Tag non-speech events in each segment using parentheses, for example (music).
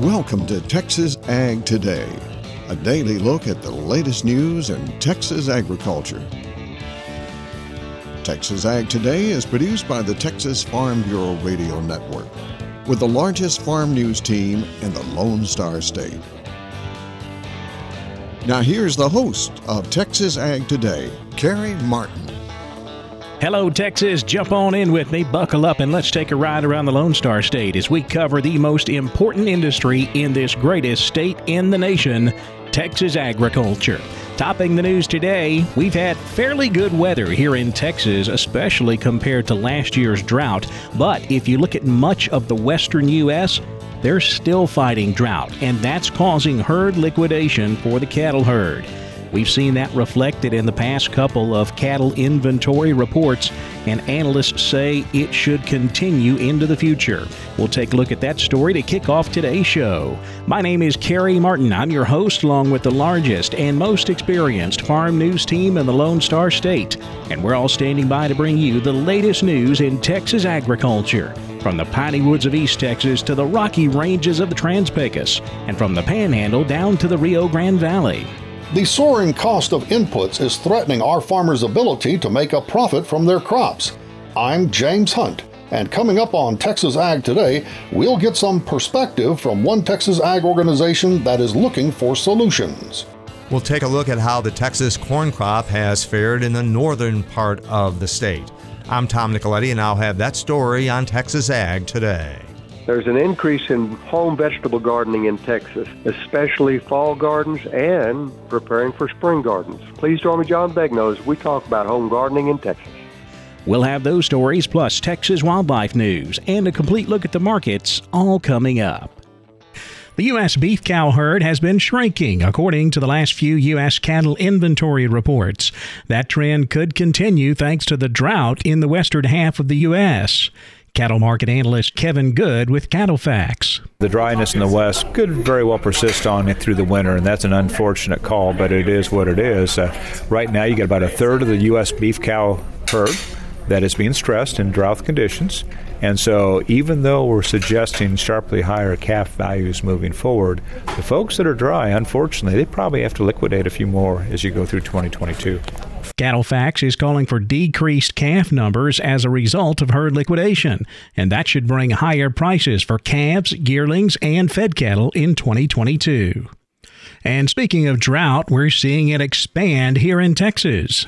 Welcome to Texas Ag Today, a daily look at the latest news in Texas agriculture. Texas Ag Today is produced by the Texas Farm Bureau Radio Network, with the largest farm news team in the Lone Star State. Now, here's the host of Texas Ag Today, Carey Martin. Hello, Texas. Jump on in with me, buckle up, and let's take a ride around the Lone Star State as we cover the most important industry in this greatest state in the nation Texas agriculture. Topping the news today, we've had fairly good weather here in Texas, especially compared to last year's drought. But if you look at much of the western U.S., they're still fighting drought, and that's causing herd liquidation for the cattle herd. We've seen that reflected in the past couple of cattle inventory reports, and analysts say it should continue into the future. We'll take a look at that story to kick off today's show. My name is Carey Martin. I'm your host, along with the largest and most experienced farm news team in the Lone Star State, and we're all standing by to bring you the latest news in Texas agriculture. From the piney woods of East Texas to the rocky ranges of the Trans Pecos, and from the Panhandle down to the Rio Grande Valley. The soaring cost of inputs is threatening our farmers' ability to make a profit from their crops. I'm James Hunt, and coming up on Texas Ag Today, we'll get some perspective from one Texas ag organization that is looking for solutions. We'll take a look at how the Texas corn crop has fared in the northern part of the state. I'm Tom Nicoletti, and I'll have that story on Texas Ag Today. There's an increase in home vegetable gardening in Texas, especially fall gardens and preparing for spring gardens. Please join me, John Begnaud, as we talk about home gardening in Texas. We'll have those stories plus Texas wildlife news and a complete look at the markets all coming up. The U.S. beef cow herd has been shrinking, according to the last few U.S. cattle inventory reports. That trend could continue thanks to the drought in the western half of the U.S. Cattle market analyst Kevin Good with CattleFax. The dryness in the west could very well persist on it through the winter, and that's an unfortunate call, but it is what it is. Uh, right now, you get about a third of the U.S. beef cow herd that is being stressed in drought conditions. And so, even though we're suggesting sharply higher calf values moving forward, the folks that are dry, unfortunately, they probably have to liquidate a few more as you go through 2022. CattleFax is calling for decreased calf numbers as a result of herd liquidation, and that should bring higher prices for calves, yearlings, and fed cattle in 2022. And speaking of drought, we're seeing it expand here in Texas.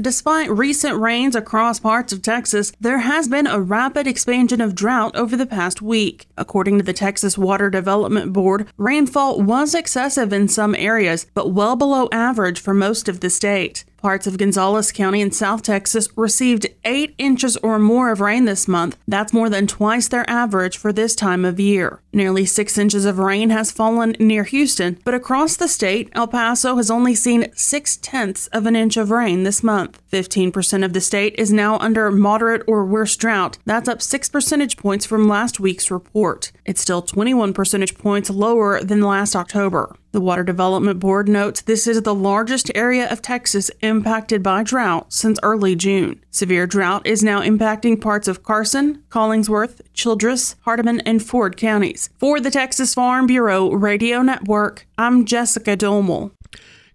Despite recent rains across parts of Texas, there has been a rapid expansion of drought over the past week. According to the Texas Water Development Board, rainfall was excessive in some areas, but well below average for most of the state. Parts of Gonzales County in South Texas received 8 inches or more of rain this month. That's more than twice their average for this time of year. Nearly 6 inches of rain has fallen near Houston, but across the state, El Paso has only seen 6 tenths of an inch of rain this month. 15% of the state is now under moderate or worse drought. That's up 6 percentage points from last week's report. It's still 21 percentage points lower than last October. The Water Development Board notes this is the largest area of Texas impacted by drought since early June. Severe drought is now impacting parts of Carson, Collingsworth, Childress, Hardeman, and Foard counties. For the Texas Farm Bureau Radio Network, I'm Jessica Domel.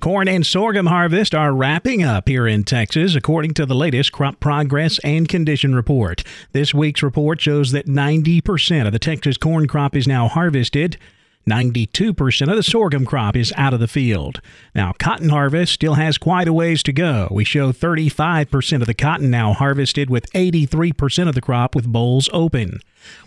Corn and sorghum harvest are wrapping up here in Texas, according to the latest crop progress and condition report. This week's report shows that 90% of the Texas corn crop is now harvested. 92% of the sorghum crop is out of the field. Now, cotton harvest still has quite a ways to go. We show 35% of the cotton now harvested, with 83% of the crop with bolls open.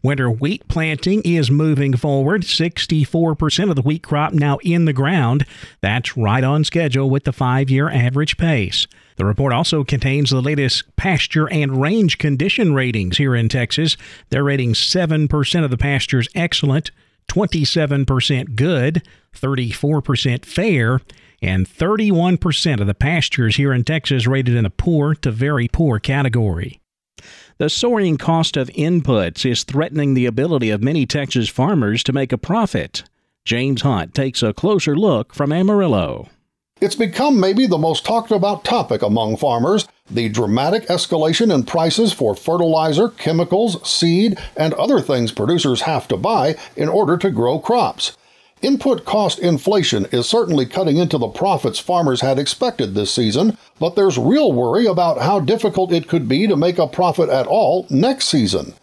Winter wheat planting is moving forward. 64% of the wheat crop now in the ground. That's right on schedule with the five year average pace. The report also contains the latest pasture and range condition ratings here in Texas. They're rating 7% of the pastures excellent, 27% good, 34% fair, and 31% of the pastures here in Texas rated in the poor to very poor category. The soaring cost of inputs is threatening the ability of many Texas farmers to make a profit. James Hunt takes a closer look from Amarillo. It's become maybe the most talked about topic among farmers the dramatic escalation in prices for fertilizer, chemicals, seed, and other things producers have to buy in order to grow crops. Input cost inflation is certainly cutting into the profits farmers had expected this season, but there's real worry about how difficult it could be to make a profit at all next season.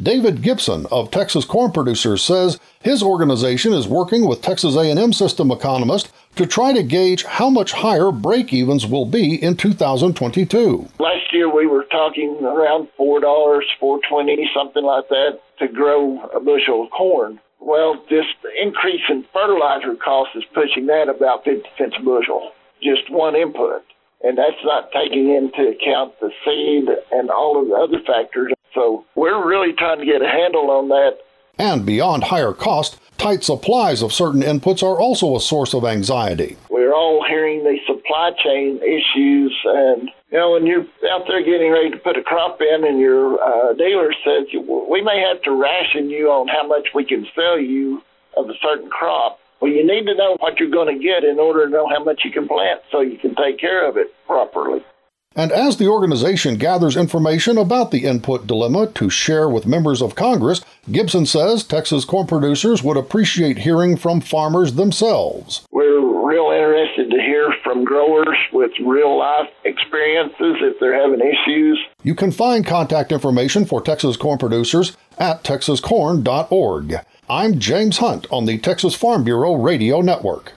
David Gibson of Texas Corn Producers says his organization is working with Texas A&M system economists to try to gauge how much higher break-evens will be in 2022. Last year we were talking around $4, 420, something like that to grow a bushel of corn. Well, this increase in fertilizer cost is pushing that about 50 cents a bushel, just one input. And that's not taking into account the seed and all of the other factors. So we're really trying to get a handle on that. And beyond higher cost, tight supplies of certain inputs are also a source of anxiety. We're all hearing the supply chain issues and you know, when you're out there getting ready to put a crop in and your uh, dealer says, we may have to ration you on how much we can sell you of a certain crop. Well, you need to know what you're going to get in order to know how much you can plant so you can take care of it properly. And as the organization gathers information about the input dilemma to share with members of Congress, Gibson says Texas corn producers would appreciate hearing from farmers themselves. We're real interested to hear from growers with real life experiences if they're having issues. You can find contact information for Texas corn producers at texascorn.org. I'm James Hunt on the Texas Farm Bureau Radio Network.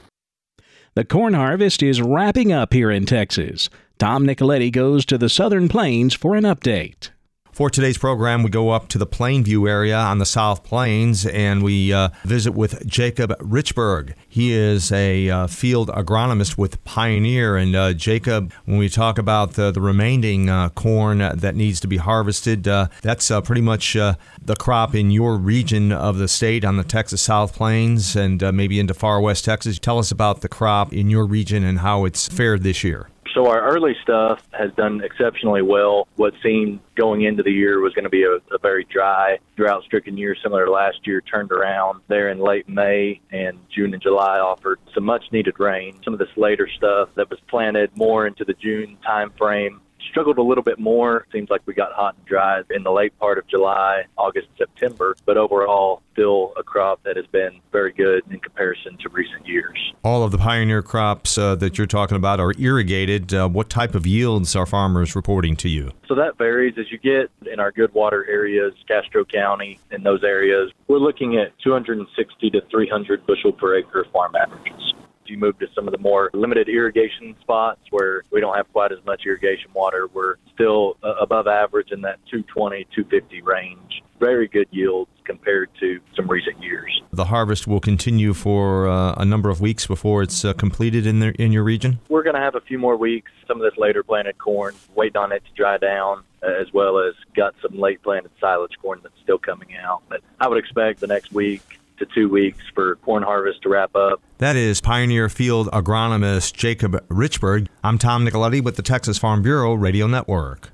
The corn harvest is wrapping up here in Texas. Tom Nicoletti goes to the Southern Plains for an update. For today's program, we go up to the Plainview area on the South Plains and we uh, visit with Jacob Richburg. He is a uh, field agronomist with Pioneer. And uh, Jacob, when we talk about the, the remaining uh, corn that needs to be harvested, uh, that's uh, pretty much the crop in your region of the state on the Texas South Plains and maybe into far west Texas. Tell us about the crop in your region and how it's fared this year. So our early stuff has done exceptionally well. What seemed going into the year was going to be a, a very dry, drought-stricken year, similar to last year, turned around there in late May and June and July offered some much-needed rain. Some of this later stuff that was planted more into the June time frame struggled a little bit more. Seems like we got hot and dry in the late part of July, August, September, but overall, still a crop that has been very good in comparison to recent years. All of the pioneer crops uh, that you're talking about are irrigated. Uh, what type of yields are farmers reporting to you? So that varies as you get in our good water areas, Castro County, in those areas. We're looking at 260 to 300 bushel per acre farm averages you move to some of the more limited irrigation spots where we don't have quite as much irrigation water, we're still uh, above average in that 220, 250 range. Very good yields compared to some recent years. The harvest will continue for uh, a number of weeks before it's uh, completed in the, in your region. We're going to have a few more weeks. Some of this later planted corn, waiting on it to dry down, as well as got some late planted silage corn that's still coming out. But I would expect the next week to two weeks for corn harvest to wrap up. That is Pioneer Field agronomist Jacob Richburg. I'm Tom Nicoletti with the Texas Farm Bureau Radio Network.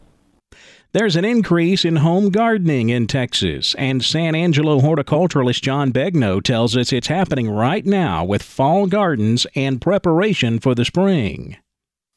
There's an increase in home gardening in Texas, and San Angelo horticulturalist John Begnaud tells us it's happening right now with fall gardens and preparation for the spring.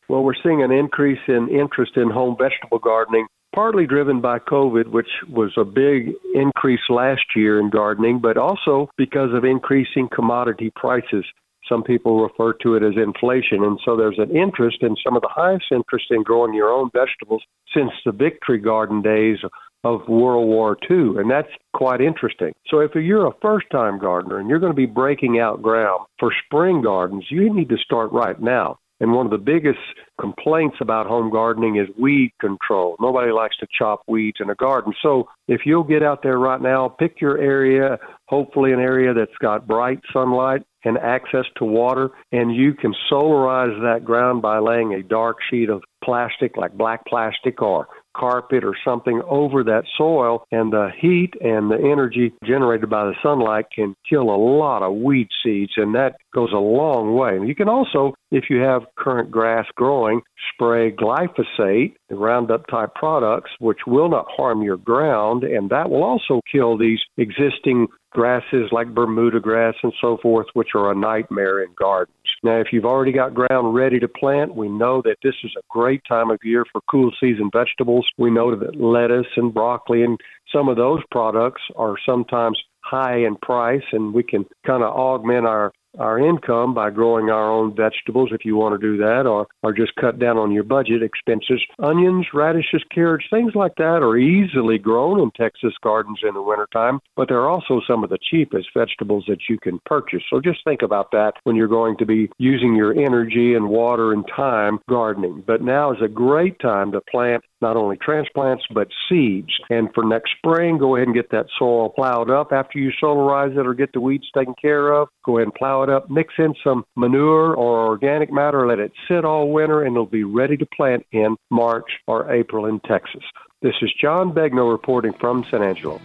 Well, we're seeing an increase in interest in home vegetable gardening partly driven by COVID, which was a big increase last year in gardening, but also because of increasing commodity prices. Some people refer to it as inflation. And so there's an interest in some of the highest interest in growing your own vegetables since the Victory Garden days of World War II. And that's quite interesting. So if you're a first time gardener and you're going to be breaking out ground for spring gardens, you need to start right now. And one of the biggest complaints about home gardening is weed control. Nobody likes to chop weeds in a garden. So if you'll get out there right now, pick your area, hopefully an area that's got bright sunlight and access to water, and you can solarize that ground by laying a dark sheet of plastic like black plastic or carpet or something over that soil, and the heat and the energy generated by the sunlight can kill a lot of weed seeds, and that goes a long way. You can also, if you have current grass growing, spray glyphosate, the Roundup type products, which will not harm your ground, and that will also kill these existing grasses like Bermuda grass and so forth, which are a nightmare in gardens. Now, if you've already got ground ready to plant, we know that this is a great time of year for cool season vegetables. We know that lettuce and broccoli and some of those products are sometimes high in price, and we can kind of augment our our income by growing our own vegetables if you want to do that or, or just cut down on your budget expenses. Onions, radishes, carrots, things like that are easily grown in Texas gardens in the wintertime, but they're also some of the cheapest vegetables that you can purchase. So just think about that when you're going to be using your energy and water and time gardening. But now is a great time to plant not only transplants but seeds. And for next spring, go ahead and get that soil plowed up after you solarize it or get the weeds taken care of. Go ahead and plow it up, mix in some manure or organic matter, let it sit all winter, and it'll be ready to plant in March or April in Texas. This is John Begnaud reporting from San Angelo.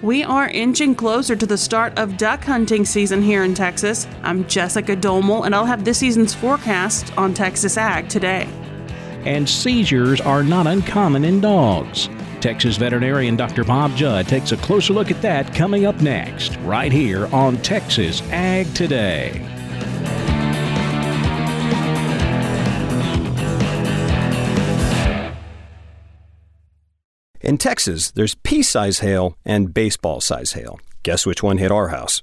We are inching closer to the start of duck hunting season here in Texas. I'm Jessica Domel, and I'll have this season's forecast on Texas Ag today. And seizures are not uncommon in dogs. Texas veterinarian Dr. Bob Judd takes a closer look at that coming up next, right here on Texas Ag Today. In Texas, there's pea size hail and baseball size hail. Guess which one hit our house?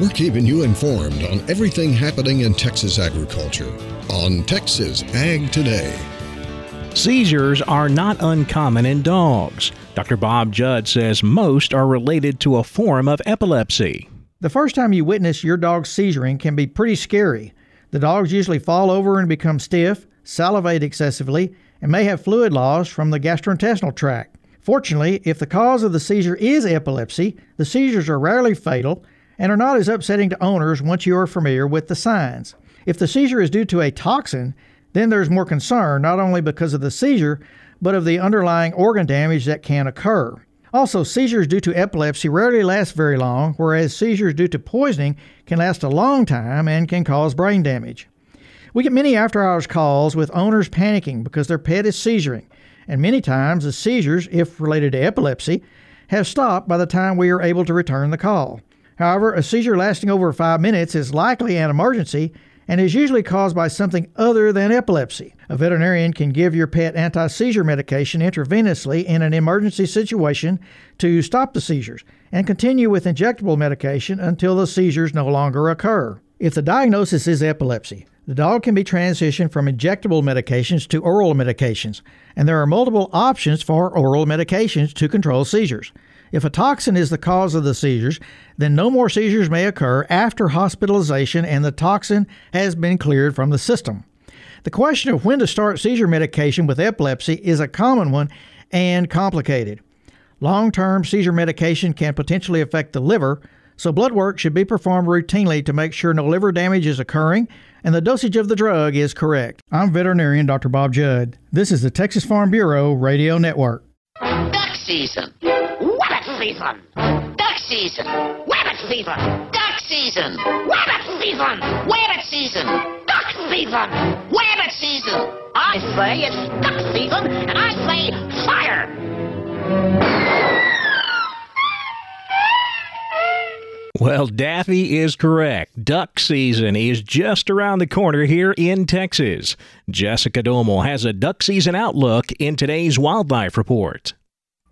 We're keeping you informed on everything happening in Texas agriculture on Texas Ag Today. Seizures are not uncommon in dogs. Dr. Bob Judd says most are related to a form of epilepsy. The first time you witness your dog seizuring can be pretty scary. The dogs usually fall over and become stiff, salivate excessively, and may have fluid loss from the gastrointestinal tract. Fortunately, if the cause of the seizure is epilepsy, the seizures are rarely fatal and are not as upsetting to owners once you are familiar with the signs. If the seizure is due to a toxin, then there's more concern not only because of the seizure, but of the underlying organ damage that can occur. Also, seizures due to epilepsy rarely last very long, whereas seizures due to poisoning can last a long time and can cause brain damage. We get many after hours calls with owners panicking because their pet is seizuring, and many times the seizures, if related to epilepsy, have stopped by the time we are able to return the call. However, a seizure lasting over five minutes is likely an emergency and is usually caused by something other than epilepsy. A veterinarian can give your pet anti seizure medication intravenously in an emergency situation to stop the seizures and continue with injectable medication until the seizures no longer occur. If the diagnosis is epilepsy, the dog can be transitioned from injectable medications to oral medications, and there are multiple options for oral medications to control seizures. If a toxin is the cause of the seizures, then no more seizures may occur after hospitalization and the toxin has been cleared from the system. The question of when to start seizure medication with epilepsy is a common one and complicated. Long term seizure medication can potentially affect the liver, so blood work should be performed routinely to make sure no liver damage is occurring and the dosage of the drug is correct. I'm veterinarian Dr. Bob Judd. This is the Texas Farm Bureau Radio Network. Duck season season. Duck season. Rabbit fever. Duck season. Rabbit season. Rabbit season. Duck season. Rabbit season. I say it's duck season, and I say fire. Well, Daffy is correct. Duck season is just around the corner here in Texas. Jessica Domel has a duck season outlook in today's Wildlife Report.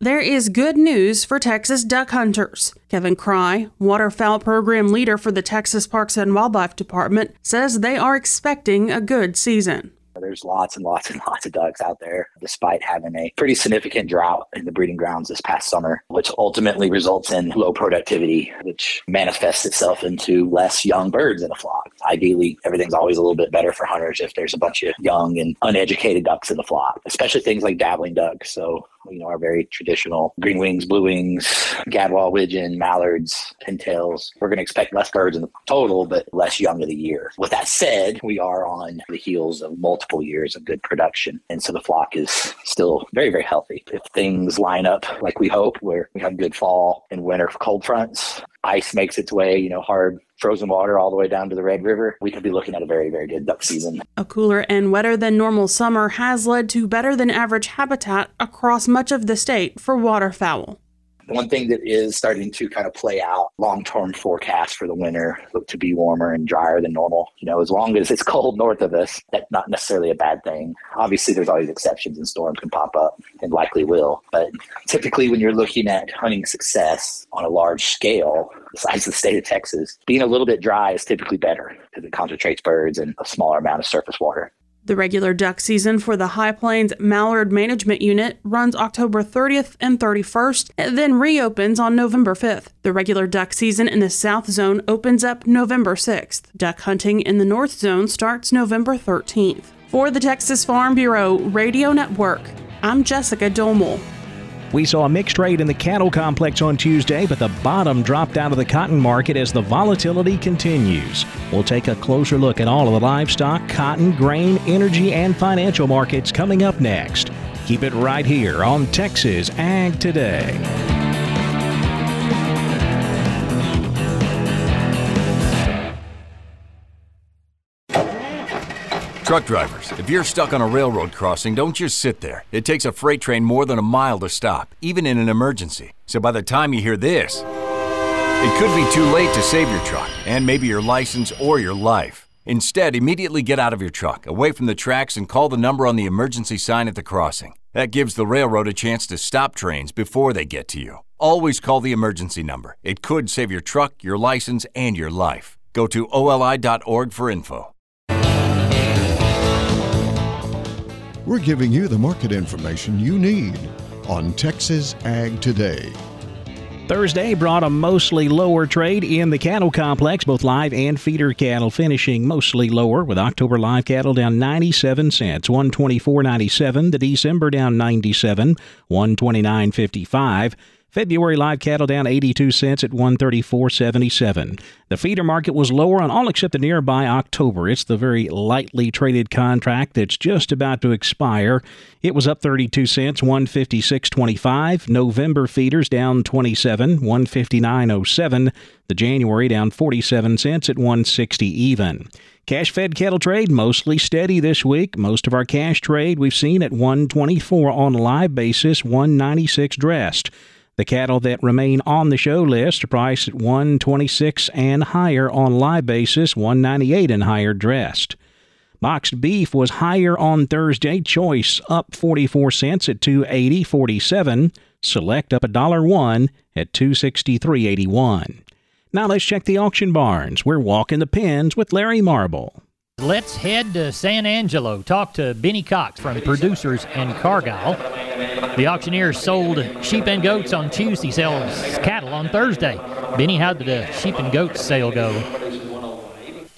There is good news for Texas duck hunters. Kevin Kraai, waterfowl program leader for the Texas Parks and Wildlife Department, says they are expecting a good season. There's lots and lots and (laughs) lots of ducks out there, despite having a pretty significant drought in the breeding grounds this past summer, which ultimately results in low productivity, which manifests itself into less young birds in a flock. Ideally, everything's always a little bit better for hunters if there's a bunch of young and uneducated ducks in the flock, especially things like dabbling ducks. So you know, our very traditional green wings, blue wings, gadwall widgeon, mallards, pintails. We're going to expect less birds in the total, but less young of the year. With that said, we are on the heels of multiple years of good production. And so the flock is still very, very healthy. If things line up like we hope, where we have good fall and winter cold fronts, ice makes its way, you know, hard frozen water all the way down to the Red River, we could be looking at a very, very good duck season. A cooler and wetter than normal summer has led to better than average habitat across much of the state for waterfowl. One thing that is starting to kind of play out long term forecast for the winter look to be warmer and drier than normal. You know, as long as it's (laughs) cold north of us, that's not necessarily a bad thing. Obviously, there's always exceptions and storms can pop up and likely will. But typically, when you're looking at hunting success on a large scale, besides the state of Texas, being a little bit dry is typically better because it concentrates birds and a smaller amount of surface water. The regular duck season for the High Plains Mallard Management Unit runs October 30th and 31st, and then reopens on November 5th. The regular duck season in the South Zone opens up November 6th. Duck hunting in the North Zone starts November 13th. For the Texas Farm Bureau Radio Network, I'm Jessica Domel. We saw a mixed trade in the cattle complex on Tuesday, but the bottom dropped out of the cotton market as the volatility continues. We'll take a closer look at all of the livestock, cotton, grain, energy, and financial markets coming up next. Keep it right here on Texas Ag Today. Truck drivers, if you're stuck on a railroad crossing, don't just sit there. It takes a freight train more than a mile to stop, even in an emergency. So by the time you hear this, it could be too late to save your truck and maybe your license or your life. Instead, immediately get out of your truck, away from the tracks, and call the number on the emergency sign at the crossing. That gives the railroad a chance to stop trains before they get to you. Always call the emergency number. It could save your truck, your license, and your life. Go to oli.org for info. We're giving you the market information you need on Texas Ag Today. Thursday brought a mostly lower trade in the cattle complex, both live and feeder cattle finishing mostly lower, with October live cattle down 97 cents, 124.97. The December down 97, 129.55. February live cattle down 82 cents at 134.77. The feeder market was lower on all except the nearby October. It's the very lightly traded contract that's just about to expire. It was up 32 cents, 156.25. November feeders down 27, 159.07. The January down 47 cents at 160 even. Cash fed cattle trade mostly steady this week. Most of our cash trade we've seen at 124 on a live basis, 196 dressed. The cattle that remain on the show list are priced at 126 and higher on live basis, 198 and higher dressed. Boxed beef was higher on Thursday. Choice up 44 cents at 280.47. Select up a dollar one at 263.81. Now let's check the auction barns. We're walking the pens with Larry Marble. Let's head to San Angelo. Talk to Benny Cox from Producers and Cargill. The auctioneer sold sheep and goats on Tuesday, sells cattle on Thursday. Benny, how did the sheep and goats sale go?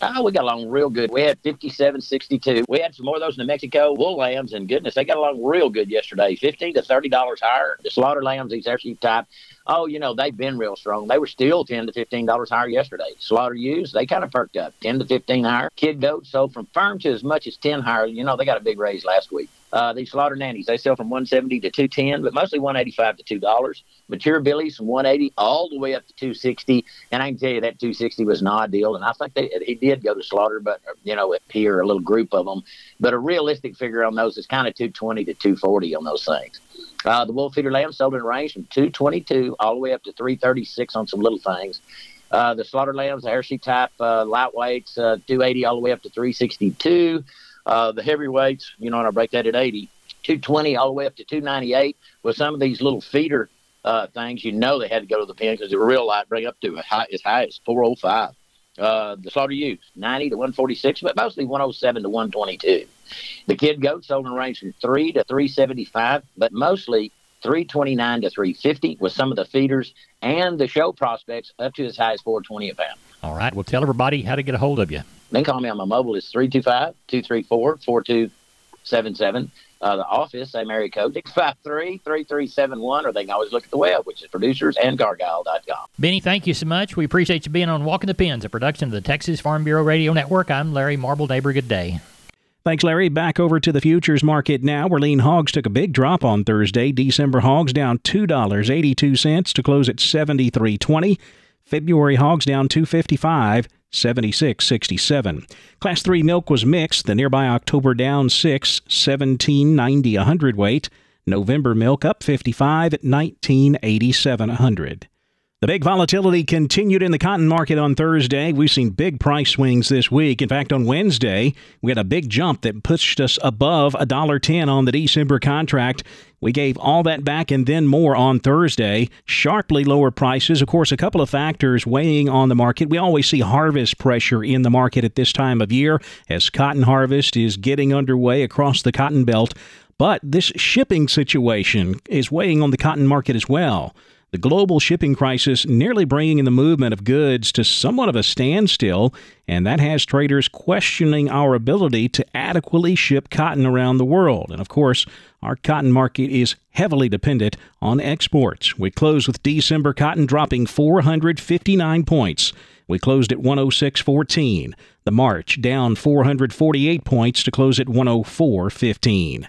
Oh, we got along real good. We had 57, 62. We had some more of those in New Mexico wool lambs, and goodness, they got along real good yesterday. 15 to $30 higher. The slaughter lambs, these hair sheep type, oh, you know, they've been real strong. They were still 10 to $15 higher yesterday. Slaughter ewes, they kind of perked up 10 to 15 higher. Kid goats sold from firm to as much as 10 higher. You know, they got a big raise last week. Uh, these slaughter nannies, they sell from 170 to 210, but mostly 185 to $2. Mature billies from 180 all the way up to 260. And I can tell you that 260 was an odd deal. And I think they, he did go to slaughter, but, you know, here, a little group of them. But a realistic figure on those is kind of 220 to 240 on those things. Uh, the wool feeder lamb sold in a range from 222 all the way up to 336 on some little things. Uh, the slaughter lambs, the hair sheep type, uh, lightweights, uh, 280 all the way up to 362. Uh, the heavyweights, you know, and I break that at 80, 220 all the way up to 298. With some of these little feeder uh, things, you know, they had to go to the pen because they were real light, bring up to high, as high as 405. Uh, the slaughter ewes, 90 to 146, but mostly 107 to 122. The kid goats sold in a range from 3 to 375, but mostly 329 to 350 with some of the feeders and the show prospects up to as high as 420 a pound. All right. Well, tell everybody how to get a hold of you. Then call me on my mobile. It's 325 234 4277. Uh, the office, same area code, 653-3371, or they can always look at the web, which is producersandcargyle.com. Benny, thank you so much. We appreciate you being on Walking the Pens, a production of the Texas Farm Bureau Radio Network. I'm Larry Marble. Neighbor, good day. Thanks, Larry. Back over to the futures market now, where lean hogs took a big drop on Thursday. December hogs down $2.82 to close at 73.20. February hogs down 255 76.67. Class 3 milk was mixed. The nearby October down 6, 17.90 a hundredweight. November milk up 55 at 19.87 a hundred. The big volatility continued in the cotton market on Thursday. We've seen big price swings this week. In fact, on Wednesday, we had a big jump that pushed us above $1.10 on the December contract. We gave all that back and then more on Thursday. Sharply lower prices. Of course, a couple of factors weighing on the market. We always see harvest pressure in the market at this time of year as cotton harvest is getting underway across the cotton belt. But this shipping situation is weighing on the cotton market as well the global shipping crisis nearly bringing the movement of goods to somewhat of a standstill, and that has traders questioning our ability to adequately ship cotton around the world. And of course, our cotton market is heavily dependent on exports. We closed with December cotton dropping 459 points. We closed at 106.14. The March down 448 points to close at 104.15.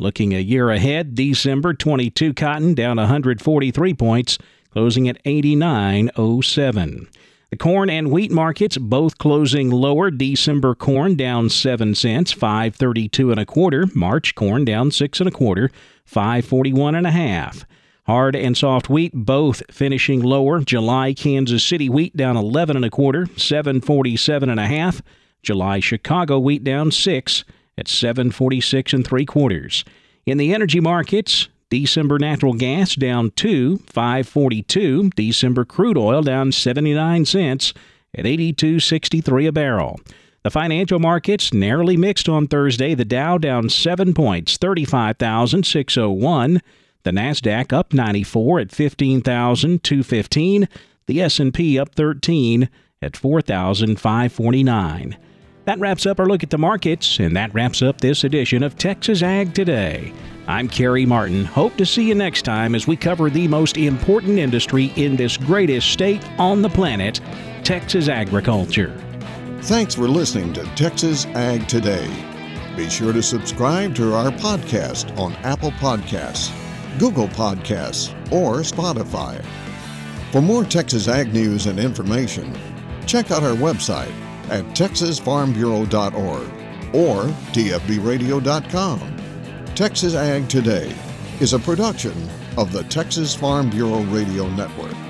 Looking a year ahead, December 22 cotton down 143 points, closing at 89.07. The corn and wheat markets both closing lower. December corn down 7 cents, 532 and a quarter. March corn down 6 and a quarter, 541 and a half. Hard and soft wheat both finishing lower. July Kansas City wheat down 11 and a quarter, 747 and a half. July Chicago wheat down 6 at 746 and three quarters. In the energy markets, December natural gas down 2, 542. December crude oil down 79 cents at 82.63 a barrel. The financial markets narrowly mixed on Thursday. The Dow down 7 points, 35,601. The Nasdaq up 94 at 15,215. The S&P up 13 at 4,549. That wraps up our look at the markets, and that wraps up this edition of Texas Ag Today. I'm Carey Martin. Hope to see you next time as we cover the most important industry in this greatest state on the planet, Texas agriculture. Thanks for listening to Texas Ag Today. Be sure to subscribe to our podcast on Apple Podcasts, Google Podcasts, or Spotify. For more Texas Ag news and information, check out our website at texasfarmbureau.org or tfbradio.com. Texas Ag Today is a production of the Texas Farm Bureau Radio Network.